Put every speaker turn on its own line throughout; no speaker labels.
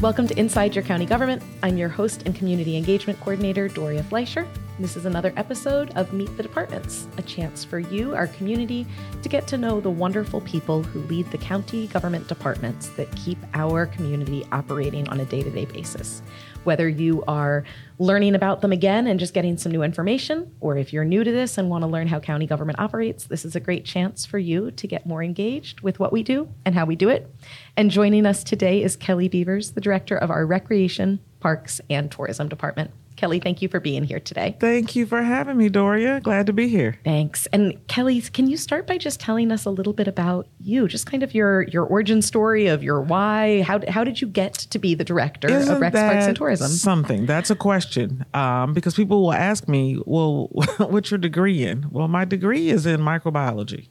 Welcome to Inside Your County Government. I'm your host and community engagement coordinator, Doria Fleischer. This is another episode of Meet the Departments, a chance for you, our community, to get to know the wonderful people who lead the county government departments that keep our community operating on a day to day basis. Whether you are learning about them again and just getting some new information, or if you're new to this and want to learn how county government operates, this is a great chance for you to get more engaged with what we do and how we do it. And joining us today is Kelli Beavers, the director of our Recreation, Parks, and Tourism Department. Kelli, thank you for being here today.
Thank you for having me, Doria. Glad to be here.
Thanks. And Kelli, can you start by just telling us a little bit about you, just kind of your your origin story of your why? How how did you get to be the director
Isn't
of Rex Parks and Tourism?
Something that's a question um, because people will ask me, "Well, what's your degree in?" Well, my degree is in microbiology.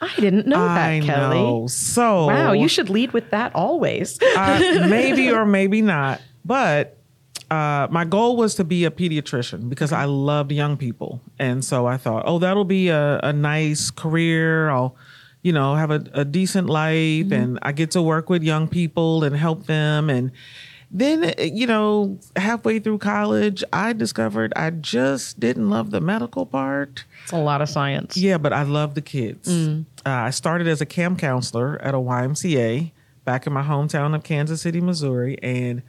I didn't know that,
I
Kelli.
know. So
Wow, you should lead with that always.
uh, maybe or maybe not, but uh, my goal was to be a pediatrician because I loved young people, and so I thought, oh, that'll be a, a nice career. I'll, you know, have a, a decent life, and I get to work with young people and help them. And then, you know, halfway through college, I discovered I just didn't love the medical part.
it's a lot of science.
Yeah, but I love the kids. Uh, I started as a camp counselor at a YMCA back in my hometown of Kansas City, Missouri, and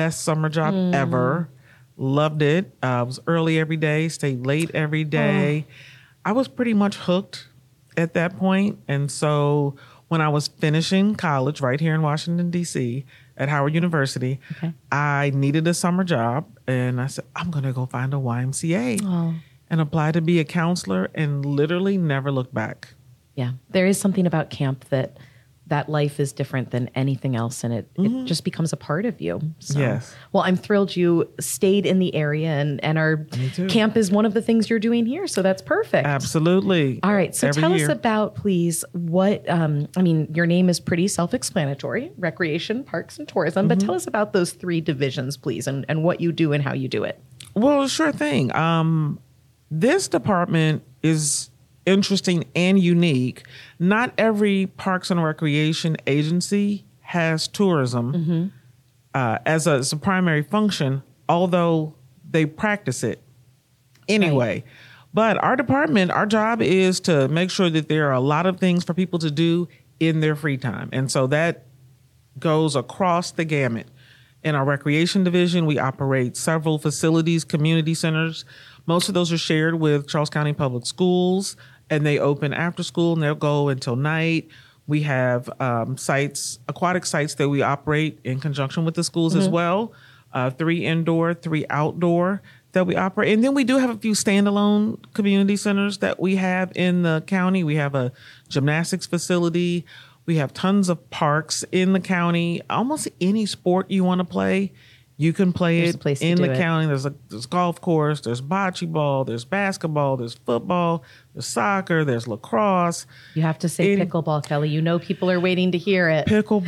best summer job ever. Loved it. Uh, was early every day, stayed late every day. I was pretty much hooked at that point. point, and so when I was finishing college right here in Washington D.C. at Howard University, I needed a summer job, and I said I'm going to go find a YMCA and apply to be a counselor, and literally never look back.
Yeah, there is something about camp that that life is different than anything else, and it, it just becomes a part of you. So,
Mm-hmm. Yes.
Well, I'm thrilled you stayed in the area, and and our camp is one of the things you're doing here, so that's perfect.
Absolutely.
All right, so
Every
tell
year.
us about, please, what um, I mean. Your name is pretty self-explanatory: recreation, parks, and tourism. But
Mm-hmm.
tell us about those three divisions, please, and and what you do and how you do it.
Well, sure thing. Um, this department is interesting and unique. Not every parks and recreation agency has tourism uh, as, a, as a primary function, although they practice it anyway. But our department, our job is to make sure that there are a lot of things for people to do in their free time. And so that goes across the gamut. In our recreation division, we operate several facilities, community centers. Most of those are shared with Charles County Public Schools, and they open after school and they'll go until night. We have um, sites, aquatic sites that we operate in conjunction with the schools as well. Uh, three indoor, three outdoor that we operate. And then we do have a few standalone community centers that we have in the county. We have a gymnastics facility. We have tons of parks in the county. Almost any sport you want to play, you can play
There's
it in the
it.
county. There's a there's golf course, there's bocce ball, there's basketball, there's football, there's soccer, there's lacrosse,
You have to say pickleball, Kelli. You know people are waiting to hear it.
pickleball.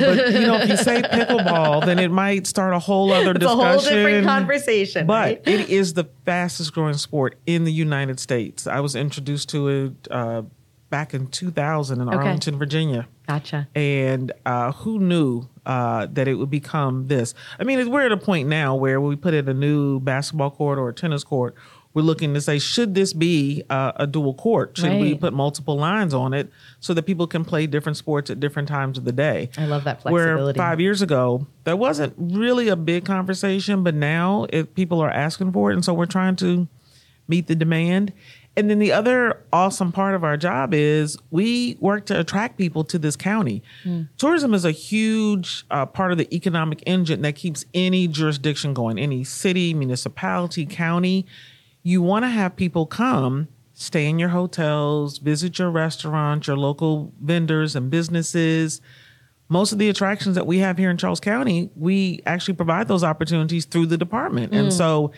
but you know, if you say pickleball, then it might start a whole other
It's a whole different conversation,
But
right?
it is the fastest growing sport in the United States. I was introduced to it uh, back in 2000 in
Okay.
Arlington, Virginia.
Gotcha.
And uh, who knew uh, that it would become this? I mean, we're at a point now where we put in a new basketball court or a tennis court. We're looking to say, should this be uh, a dual court? Should we put multiple lines on it so that people can play different sports at different times of the day?
I love that flexibility.
Where five years ago, that wasn't really a big conversation, but now it, people are asking for it. And so we're trying to meet the demand. And then the other awesome part of our job is we work to attract people to this county. Tourism is a huge uh, part of the economic engine that keeps any jurisdiction going, any city, municipality, county. You want to have people come, stay in your hotels, visit your restaurants, your local vendors and businesses most of the attractions that we have here in Charles County, we actually provide those opportunities through the department. And mm. so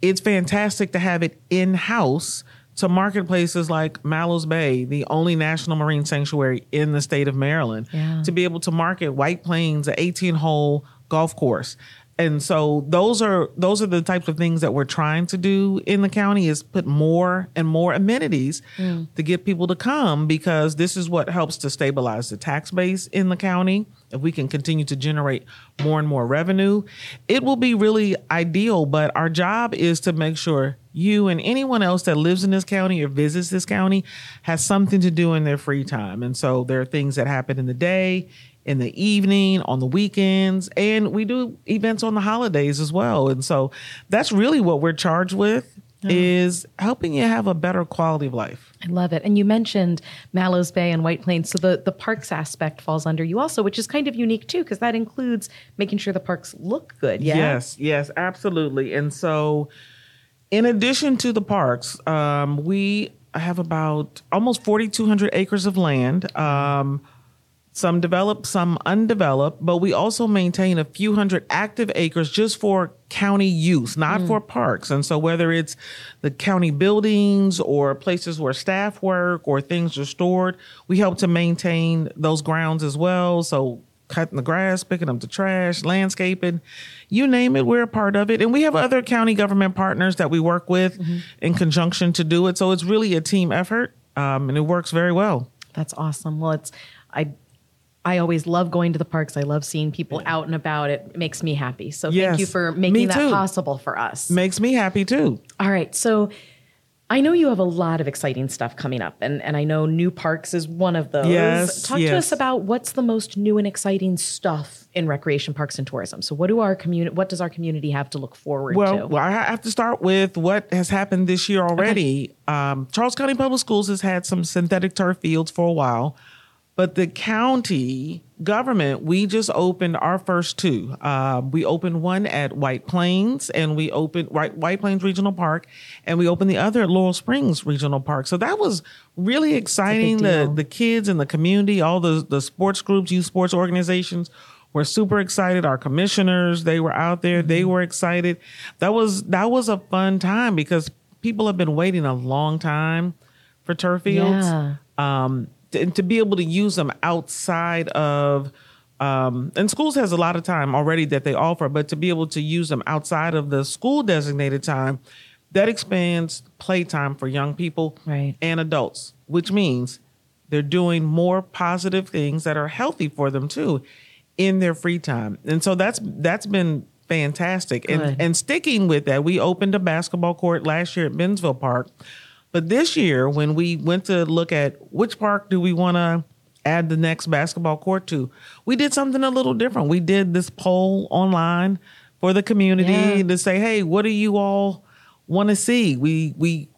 it's fantastic to have it in house to marketplaces like Mallows Bay, the only national marine sanctuary in the state of Maryland,
Yeah.
to be able to market White Plains, an 18 hole golf course. And so those are those are the types of things that we're trying to do in the county is put more and more amenities mm. to get people to come because this is what helps to stabilize the tax base in the county. If we can continue to generate more and more revenue, it will be really ideal. But our job is to make sure you and anyone else that lives in this county or visits this county has something to do in their free time. And so there are things that happen in the day, in the evening, on the weekends, and we do events on the holidays as well. And so that's really what we're charged with is helping you have a better quality of life.
I love it. And you mentioned Mallows Bay and White Plains. So the, the parks aspect falls under you also, which is kind of unique too, because that includes making sure the parks look good. Yeah.
Yes, yes, absolutely. And so, in addition to the parks, um, we have about almost 4,200 acres of land. Um, some developed, some undeveloped, but we also maintain a few hundred active acres just for county use, not for parks. And so, whether it's the county buildings or places where staff work or things are stored, we help to maintain those grounds as well. So, cutting the grass, picking up the trash, landscaping, you name it, we're a part of it. And we have other county government partners that we work with in conjunction to do it. So, it's really a team effort um, and it works very well.
That's awesome. Well, it's I I always love going to the parks. I love seeing people out and about. It makes me happy. So
Yes,
thank you for making that possible for us.
Makes me happy too.
All right. So I know you have a lot of exciting stuff coming up, and, and I know new parks is one of those.
Yes,
Talk to us about what's the most new and exciting stuff in recreation parks and tourism. So what do our community what does our community have to look forward
Well,
to?
well, I have to start with what has happened this year already. Um, Charles County Public Schools has had some synthetic turf fields for a while, but the county government, we just opened our first two. Um, we opened one at White Plains, and we opened White, White Plains Regional Park, and we opened the other at Laurel Springs Regional Park. So that was really exciting. The the kids in the community, all the the sports groups, youth sports organizations were super excited. Our commissioners, they were out there, they were excited. That was that was a fun time because people have been waiting a long time for turf fields.
Yeah.
Um, to, and to be able to use them outside of um, and schools has a lot of time already that they offer, but to be able to use them outside of the school designated time, that expands playtime for young people
Right.
and adults, which means they're doing more positive things that are healthy for them too in their free time. And so that's that's been fantastic.
Good.
And and sticking with that, we opened a basketball court last year at Bensville Park. But this year when we went to look at which park do we want to add the next basketball court to, we did something a little different. We did this poll online for the community
Yeah.
to say, "Hey, what do you all want to see?" We we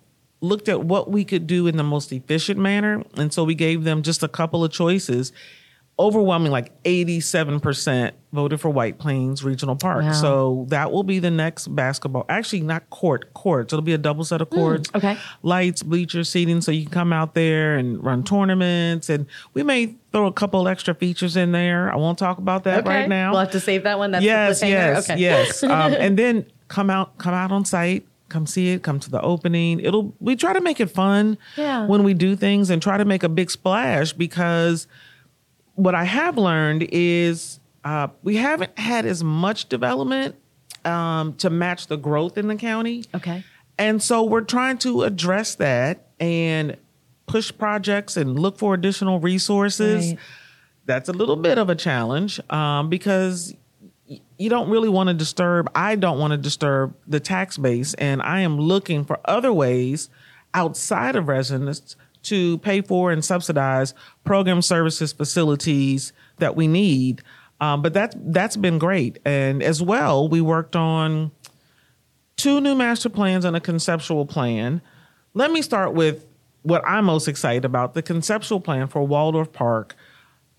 looked at what we could do in the most efficient manner. And so we gave them just a couple of choices. Overwhelming, like 87% voted for White Plains Regional Park.
Wow.
So that will be the next basketball. Actually, not court, courts. It'll be a double set of courts.
Hmm, okay.
Lights, bleachers, seating, so you can come out there and run tournaments. And we may throw a couple extra features in there. I won't talk about that right now
We'll have to save that one. That's
yes,
the
yes,
okay.
yes. Um, and then come out, come out on site, come see it, come to the opening. It'll. We try to make it fun
Yeah.
when we do things and try to make a big splash because what I have learned is uh, we haven't had as much development um, to match the growth in the county.
Okay.
And so we're trying to address that and push projects and look for additional resources.
Right.
That's a little bit of a challenge um, because y- you don't really want to disturb, I don't want to disturb the tax base. And I am looking for other ways outside of residents to pay for and subsidize program services facilities that we need. Um, but that's that's been great. And as well, we worked on two new master plans and a conceptual plan. Let me start with what I'm most excited about the conceptual plan for Waldorf Park.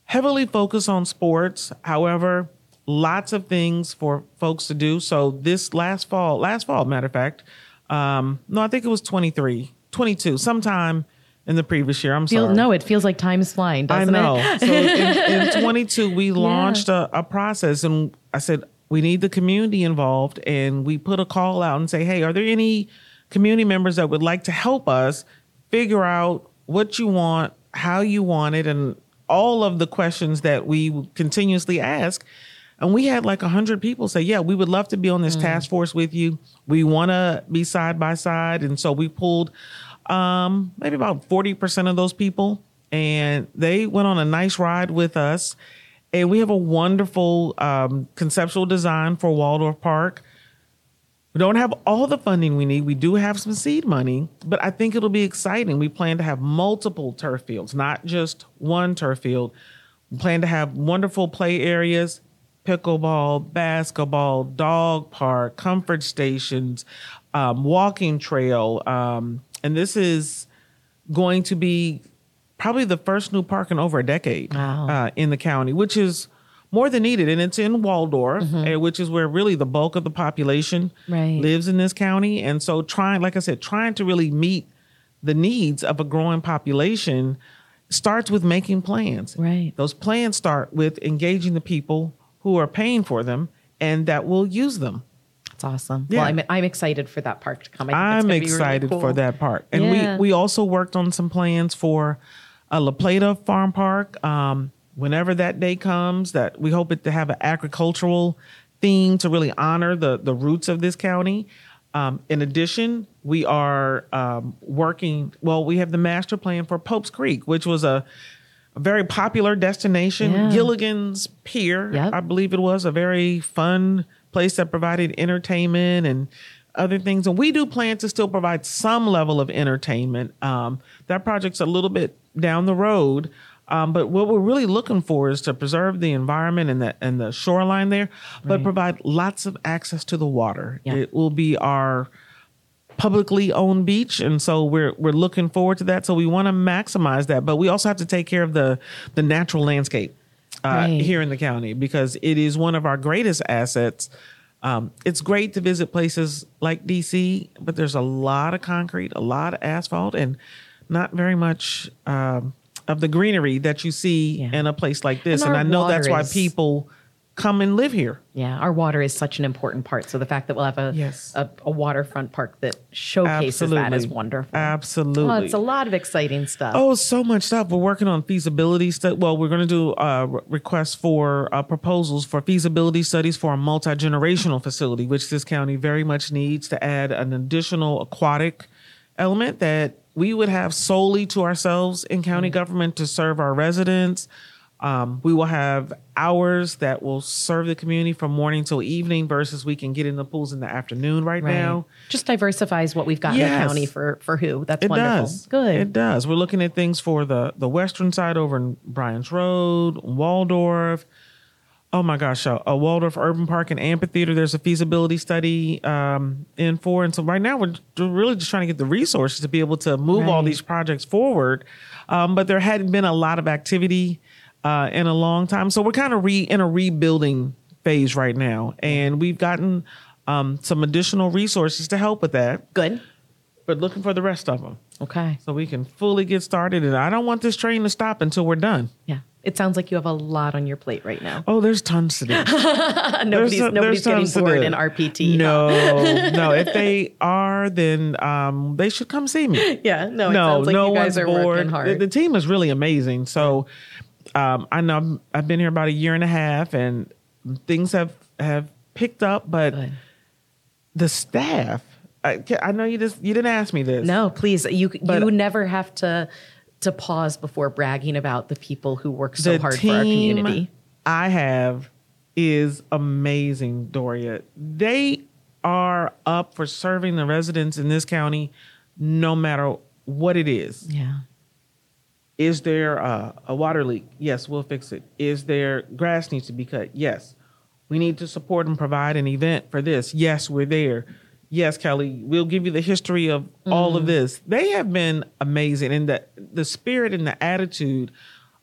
Heavily focused on sports. However, lots of things for folks to do. So, this last fall, last fall, matter of fact, um, no, I think it was 23, 22, sometime in the previous year. I'm
Feel,
sorry.
no, it feels like time is flying,
I
doesn't
know.
it?
so in, in 22, we launched a, a process, and I said we need the community involved, and we put a call out and say, hey, are there any community members that would like to help us figure out what you want, how you want it, and all of the questions that we continuously ask. And we had like 100 people say, Yeah, we would love to be on this mm. task force with you. We want to be side by side. And so we pulled um, maybe about 40% of those people, and they went on a nice ride with us. And we have a wonderful um, conceptual design for Waldorf Park. We don't have all the funding we need. We do have some seed money, but I think it'll be exciting. We plan to have multiple turf fields, not just one turf field. We plan to have wonderful play areas, pickleball, basketball, dog park, comfort stations, um, walking trail. Um, and this is going to be probably the first new park in over a decade
Wow.
uh, in the county, which is more than needed. And it's in Waldorf, eh, which is where really the bulk of the population
Right.
lives in this county. And so, trying, like I said, trying to really meet the needs of a growing population starts with making plans.
Right.
Those plans start with engaging the people who are paying for them and that will use them.
That's awesome.
Yeah.
Well, I'm, I'm excited for that park to come. I gonna be really
excited
cool.
for that park. And
Yeah.
we we also worked on some plans for a La Plata Farm Park. Um, whenever that day comes, that we hope it to have an agricultural theme to really honor the the roots of this county. Um, in addition, we are um, working. Well, we have the master plan for Pope's Creek, which was a, a very popular destination.
Yeah.
Gilligan's Pier,
Yep.
I believe it was a very fun place that provided entertainment and other things. And we do plan to still provide some level of entertainment. Um, that project's a little bit down the road. Um, but what we're really looking for is to preserve the environment and the and the shoreline there, but
Right.
provide lots of access to the water.
Yeah.
It will be our publicly owned beach and so we're we're looking forward to that so we want to maximize that but we also have to take care of the the natural landscape uh,
Right.
here in the county because it is one of our greatest assets um, it's great to visit places like dc but there's a lot of concrete a lot of asphalt and not very much um, of the greenery that you see
Yeah.
in a place like this
And
and, i know that's why people come and live here
Yeah, our water is such an important part. So the fact that we'll have a
Yes.
a, a waterfront park that showcases that is wonderful.
absolutely
Oh, it's a lot of exciting stuff.
Oh, so much stuff. We're working on feasibility study. Well, we're going to do uh, re- requests for uh, proposals for feasibility studies for a multi generational facility, which this county very much needs to add an additional aquatic element that we would have solely to ourselves in county government to serve our residents. Um, we will have hours that will serve the community from morning till evening versus we can get in the pools in the afternoon right,
right.
now.
Just diversifies what we've got in the county for for who. That's
It
wonderful.
does.
Good.
It does. We're looking at things for the the western side over in Bryans Road, Waldorf. Oh my gosh, a, a Waldorf Urban Park and Amphitheater. There's a feasibility study um, in for, and so right now we're really just trying to get the resources to be able to move all these projects forward. Um, but there hadn't been a lot of activity uh, in a long time, so we're kind of re in a rebuilding phase right now, and we've gotten um, some additional resources to help with that.
Good.
But looking for the rest of them
Okay.
so we can fully get started. And I don't want this train to stop until we're done.
Yeah. It sounds like you have a lot on your plate right now.
Oh, there's tons to do.
nobody's
There's-
nobody's
there's
getting bored in RPT.
No, no. If they are, then um, they should come see me.
Yeah. No. It
no,
sounds like
no
you guys
one's
are
bored.
working
The,
hard.
the team is really amazing. So um, I know I'm- I've been here about a year and a half, and things have have picked up, but
Good.
the staff. I, I know you just you didn't ask me this.
No, please. You
But-
you never have to to pause before bragging about the people who work so hard for our community.
I have is amazing, Doria. They are up for serving the residents in this county, no matter what it is.
Yeah.
Is there a, a water leak? Yes, we'll fix it. Is there grass needs to be cut? Yes. We need to support and provide an event for this. Yes, we're there. Yes, Kelli, we'll give you the history of all of mm-hmm. this. They have been amazing, and the the spirit and the attitude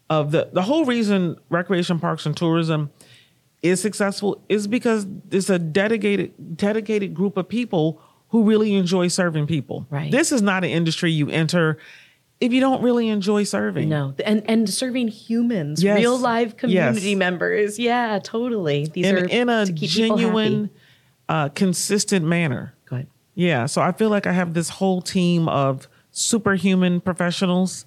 of the the whole reason recreation parks and tourism is successful is because it's a dedicated dedicated group of people who really enjoy serving people.
Right.
This is not an industry you enter if you don't really enjoy serving.
No, and and serving humans,
Yes.
real live community
Yes.
members. Yeah, totally. These
in
are
in a genuine, uh, consistent manner.
Good.
Yeah, so I feel like I have this whole team of superhuman professionals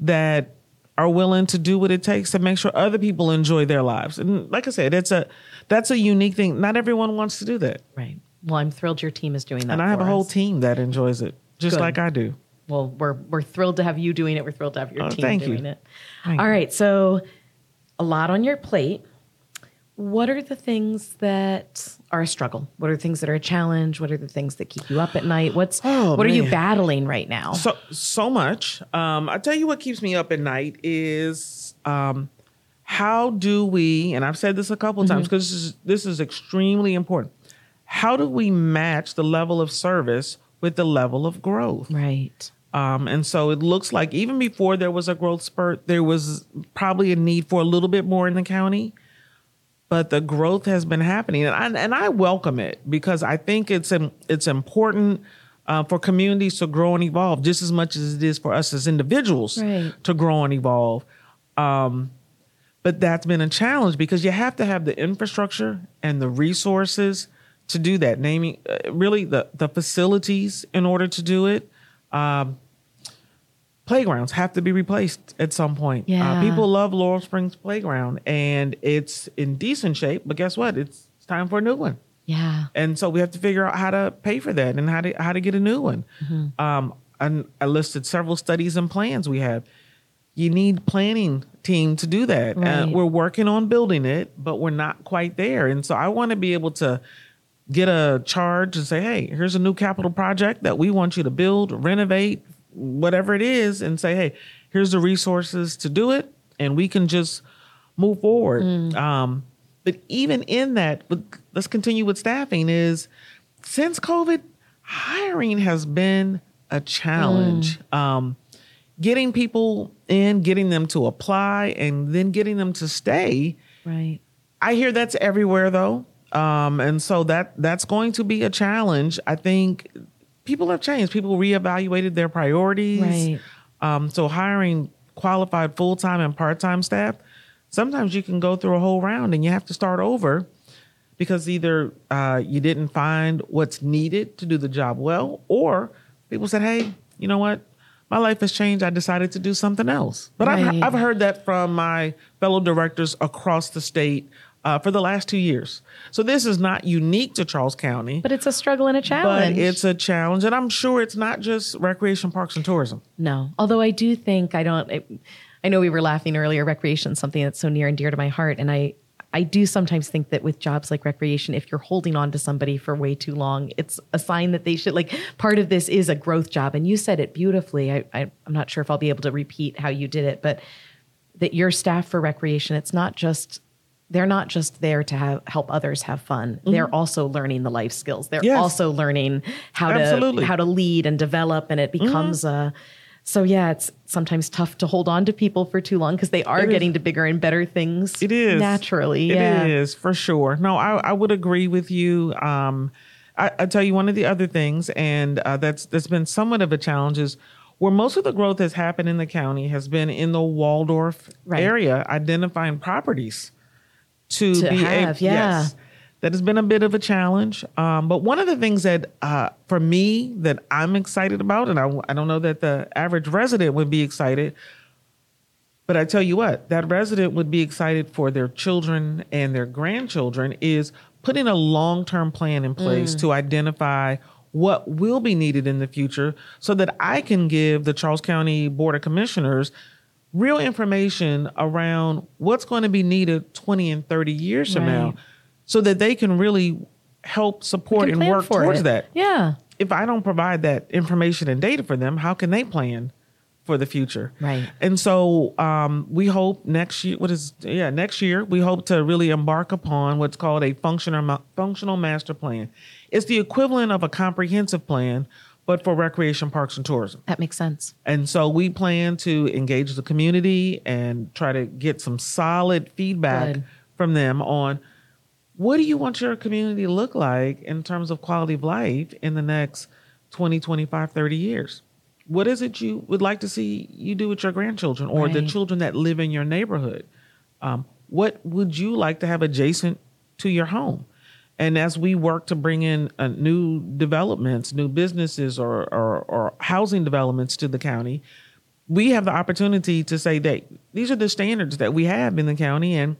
that are willing to do what it takes to make sure other people enjoy their lives. And like I said, it's a that's a unique thing. Not everyone wants to do that.
Right. Well, I'm thrilled your team is doing that.
And I have a
for
whole team that enjoys it, just
Good.
like I do.
Well, we're we're thrilled to have you doing it. We're thrilled to have your
Oh,
team
thank you.
doing it.
Thank
All right. So, a lot on your plate. What are the things that are a struggle? What are the things that are a challenge? What are the things that keep you up at night? What's
Oh,
what are you battling right now?
So so much. Um, I tell you what keeps me up at night is um, how do we? And I've said this a couple of times because this is this is extremely important. How do we match the level of service with the level of growth?
right.
Um, and so it looks like even before there was a growth spurt, there was probably a need for a little bit more in the county. But the growth has been happening, and I, and I welcome it because I think it's it's important uh, for communities to grow and evolve just as much as it is for us as individuals
Right.
to grow and evolve. Um, but that's been a challenge because you have to have the infrastructure and the resources to do that. Naming uh, really the the facilities in order to do it. Um, playgrounds have to be replaced at some point.
Yeah.
Uh, people love Laurel Springs Playground and it's in decent shape, but guess what? It's, it's time for a new one.
Yeah.
And so we have to figure out how to pay for that and how to how to get a new one. Um, and I listed several studies and plans we have. You need planning team to do that. Uh, we're working on building it, but we're not quite there. And so I want to be able to get a charge and say, "Hey, here's a new capital project that we want you to build, renovate, whatever it is," and say, "Hey, here's the resources to do it, and we can just move forward." Um, but even in that, but let's continue with staffing. Is since COVID, hiring has been a challenge. Um, getting people in, getting them to apply, and then getting them to stay.
Right.
I hear that's everywhere though. Um, and so that that's going to be a challenge. I think people have changed. People reevaluated their priorities.
Right.
Um, so hiring qualified full time and part time staff, sometimes you can go through a whole round and you have to start over because either uh, you didn't find what's needed to do the job well, or people said, "Hey, you know what? My life has changed. I decided to do something else." But
Right.
I've, I've heard that from my fellow directors across the state uh, for the last two years. So this is not unique to Charles County,
But it's a struggle and a challenge.
but it's a challenge, and I'm sure it's not just recreation parks and tourism.
No, although I do think I don't. I, I know we were laughing earlier. Recreation is something that's so near and dear to my heart, and I I do sometimes think that with jobs like recreation, if you're holding on to somebody for way too long, it's a sign that they should like. Part of this is a growth job, and you said it beautifully. I, I I'm not sure if I'll be able to repeat how you did it, but that your staff for recreation, it's not just. They're not just there to have, help others have fun. They're also learning the life skills. They're
Yes.
also learning how
Absolutely.
to how to lead and develop, and it becomes a. So yeah, it's sometimes tough to hold on to people for too long because they are
It is.
getting to bigger and better things.
It is
naturally. yeah.
It is for sure. No, I, I would agree with you. Um, I, I tell you one of the other things, and uh, that's that's been somewhat of a challenge is where most of the growth has happened in the county has been in the Waldorf
Right.
area, identifying properties to,
To
be a-
have, yeah.
yes. That has been a bit of a challenge. Um, but one of the things that, uh, for me, that I'm excited about, and I, I don't know that the average resident would be excited, but I tell you what, that resident would be excited for their children and their grandchildren is putting a long term plan in place to identify what will be needed in the future so that I can give the Charles County Board of Commissioners real information around what's going to be needed 20 and 30 years from now so that they can really help support and work towards
it.
that
Yeah.
if I don't provide that information and data for them, how can they plan for the future?
Right.
And so um, we hope next year, what is, yeah, next year, we hope to really embark upon what's called a functional, functional master plan. It's the equivalent of a comprehensive plan, but for recreation parks and tourism.
That makes sense.
And so we plan to engage the community and try to get some solid feedback
Good.
from them on what do you want your community to look like in terms of quality of life in the next 20, 25, 30 years? What is it you would like to see you do with your grandchildren or the children that live in your neighborhood? Um, what would you like to have adjacent to your home? And as we work to bring in uh, new developments, new businesses, or, or, or housing developments to the county, we have the opportunity to say that these are the standards that we have in the county and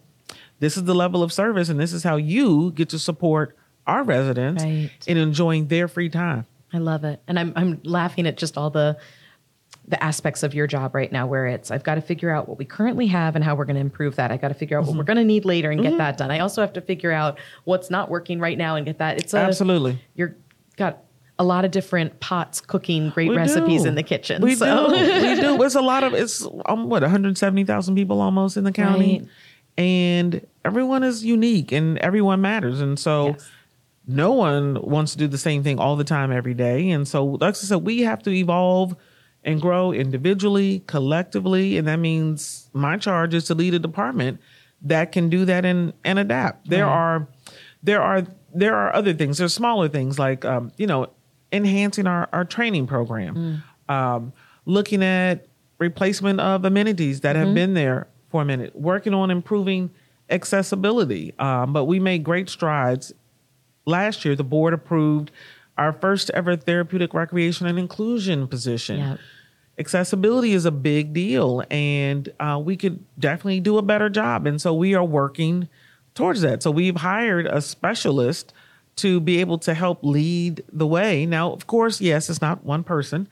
this is the level of service and this is how you get to support our residents
Right.
in enjoying their free time.
I love it. And I'm I'm laughing at just all the the aspects of your job right now where it's I've got to figure out what we currently have and how we're going to improve that. I got to figure out what we're going to need later and get that done. I also have to figure out what's not working right now and get that. It's a,
Absolutely.
You're got a lot of different pots cooking great
We
recipes
do.
in the kitchen.
We
so.
do. we do. It's a lot of it's um, what 170,000 people almost in the county,
Right.
and everyone is unique and everyone matters, and so
Yes.
no one wants to do the same thing all the time every day, and so like I said, we have to evolve and grow individually, collectively, and that means my charge is to lead a department that can do that and and adapt. There are there are there are other things. There's smaller things like um, you know enhancing our our training program, um, looking at replacement of amenities that have been there for a minute, working on improving accessibility. Um, but we made great strides last year. The board approved our first ever therapeutic recreation and inclusion position.
Yeah.
accessibility is a big deal and uh, we could definitely do a better job and so we are working towards that. So we've hired a specialist to be able to help lead the way. Now of course yes it's not one person.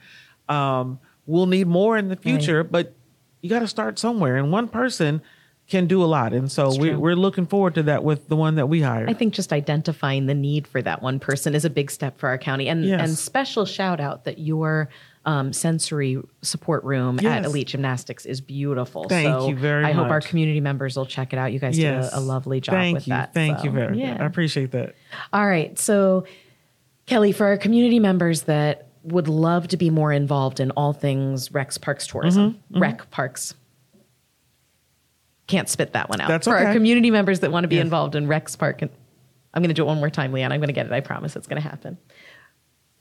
Um, we'll need more in the future but you got to start somewhere and one person can do a lot and so we, we're looking forward to that with the one that we hired
I think just identifying the need for that one person is a big step for our county. And
Yes.
and special shout out that your um, sensory support room at Elite Gymnastics is beautiful.
Thank
so
you very
I hope our community members will check it out. You guys
yes
did a, a lovely job
thank
with
you
that.
thank
so,
you very much i appreciate that
All right. So, Kelli, for our community members that would love to be more involved in all things Rex Parks tourism,
Mm-hmm,
Rec Parks. Can't spit that one out.
That's
for our community members that want to be
Yes.
involved in Rex Park. And I'm going to do it one more time, Leanne. I'm going to get it. I promise it's going to happen.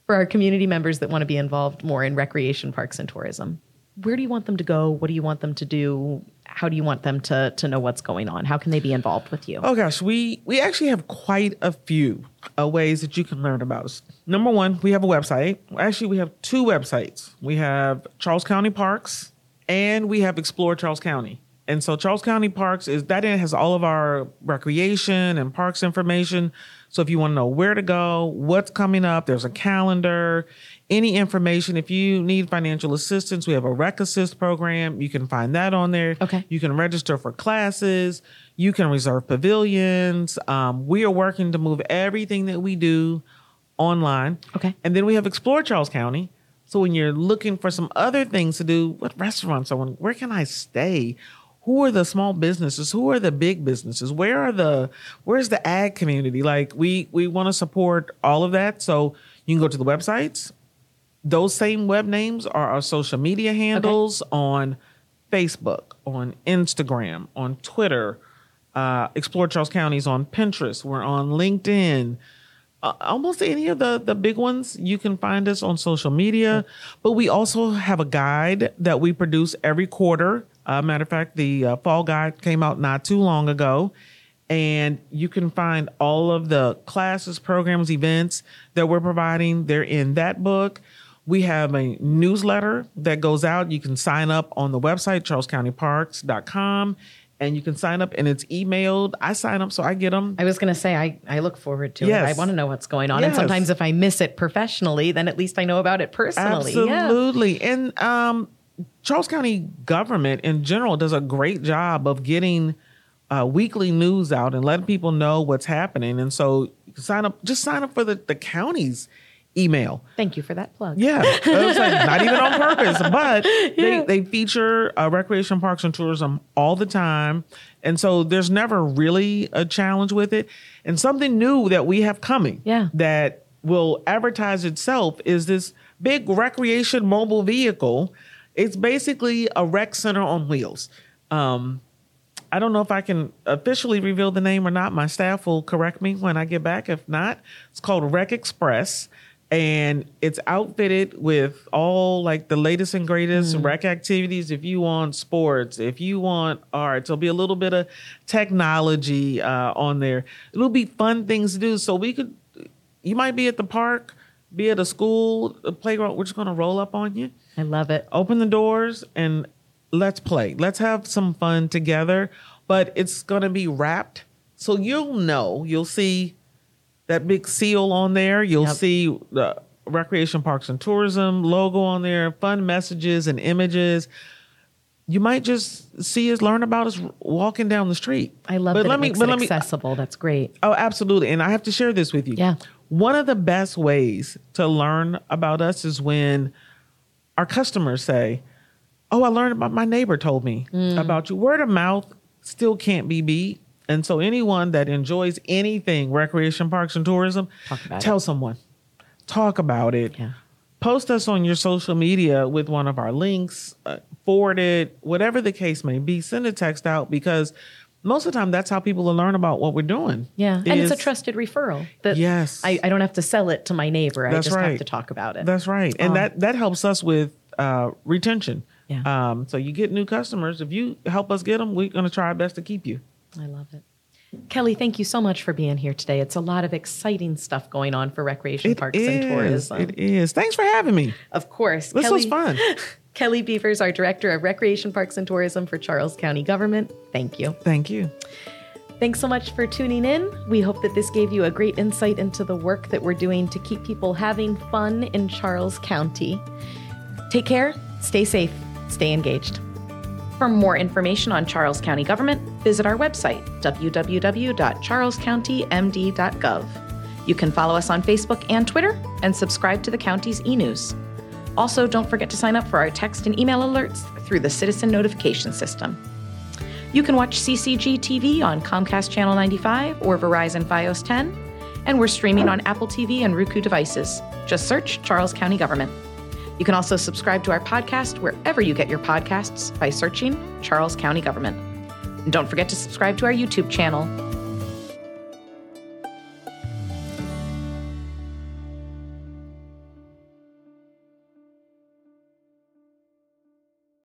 For our community members that want to be involved more in recreation parks and tourism, where do you want them to go? What do you want them to do? How do you want them to to know what's going on? How can they be involved with you?
Oh gosh, we we actually have quite a few uh, ways that you can learn about us. Number one, we have a website. Actually, we have two websites. We have Charles County Parks and we have Explore Charles County. And so Charles County Parks is that in has all of our recreation and parks information. So if you want to know where to go, what's coming up, there's a calendar, any information. If you need financial assistance, we have a Rec Assist program. You can find that on there.
Okay.
You can register for classes. You can reserve pavilions. Um, we are working to move everything that we do online.
Okay.
And then we have Explore Charles County. So when you're looking for some other things to do, what restaurants are, where can I stay? Who are the small businesses? Who are the big businesses? Where are the where's the ag community? Like we we want to support all of that. So you can go to the websites. Those same web names are our social media handles on Facebook, on Instagram, on Twitter. Uh, Explore Charles County's on Pinterest. We're on LinkedIn. Uh, almost any of the the big ones you can find us on social media but we also have a guide that we produce every quarter uh, matter of fact the uh, fall guide came out not too long ago and you can find all of the classes programs events that we're providing they're in that book we have a newsletter that goes out you can sign up on the website charlescountyparks.com and you can sign up and it's emailed i sign up so i get them
I was going to say, I, I look forward to it. I want to know what's going on. And sometimes if I miss it professionally, then at least I know about it personally. Yeah.
Absolutely. And um, Charles County government in general does a great job of getting uh, weekly news out and letting people know what's happening. And so you can sign up, just sign up for the, the county's email.
Thank you for that plug.
Yeah, was like not even on purpose, but they, they feature uh, recreation parks and tourism all the time, and so there's never really a challenge with it. And something new that we have coming,
Yeah.
that will advertise itself is this big recreation mobile vehicle. It's basically a rec center on wheels. Um, I don't know if I can officially reveal the name or not. My staff will correct me when I get back. If not, it's called Rec Express. And it's outfitted with all like the latest and greatest rec activities. If you want sports, if you want arts, there'll be a little bit of technology uh, on there. It'll be fun things to do. So we could, you might be at the park, be at a school, a playground. We're just going to roll up on you
I love it.
Open the doors and let's play. Let's have some fun together. But it's going to be wrapped. So you'll know, you'll see that big seal on there. You'll
Yep.
see the Recreation Parks and Tourism logo on there, fun messages and images. You might just see us, learn about us walking down the street.
I love
but
that
let
it
me, but let me,
accessible. That's great.
Oh, absolutely. And I have to share this with you.
Yeah.
One of the best ways to learn about us is when our customers say, Oh, I learned about my neighbor told me
Mm.
about you. Word of mouth still can't be beat. And so anyone that enjoys anything recreation parks and tourism, tell someone. Talk about it.
Yeah.
Post us on your social media with one of our links, uh, forward it, whatever the case may be. Send a text out because most of the time that's how people will learn about what we're doing.
Yeah. And it's a trusted referral. That
Yes.
I, I don't have to sell it to my neighbor. I
That's
just have
right.
to talk about it.
That's right, and
Um,
that that helps us with uh, retention.
Yeah.
Um, so you get new customers. If you help us get them, we're going to try our best to keep you.
I love it. Kelli, thank you so much for being here today. It's a lot of exciting stuff going on for recreation
It
parks and
is.
tourism.
It is. Thanks for having me.
Of course.
This was fun.
Kelli Beavers, our Director of Recreation Parks and Tourism for Charles County Government. Thank you.
Thank you.
Thanks so much for tuning in. We hope that this gave you a great insight into the work that we're doing to keep people having fun in Charles County. Take care, stay safe, stay engaged. For more information on Charles County government, visit our website, www.charlescountymd.gov. You can follow us on Facebook and Twitter and subscribe to the county's e news. Also, don't forget to sign up for our text and email alerts through the Citizen Notification System. You can watch CCG TV on Comcast Channel 95 or Verizon Fios 10, and we're streaming on Apple TV and Roku devices. Just search Charles County Government. You can also subscribe to our podcast wherever you get your podcasts by searching Charles County Government. And don't forget to subscribe to our YouTube channel.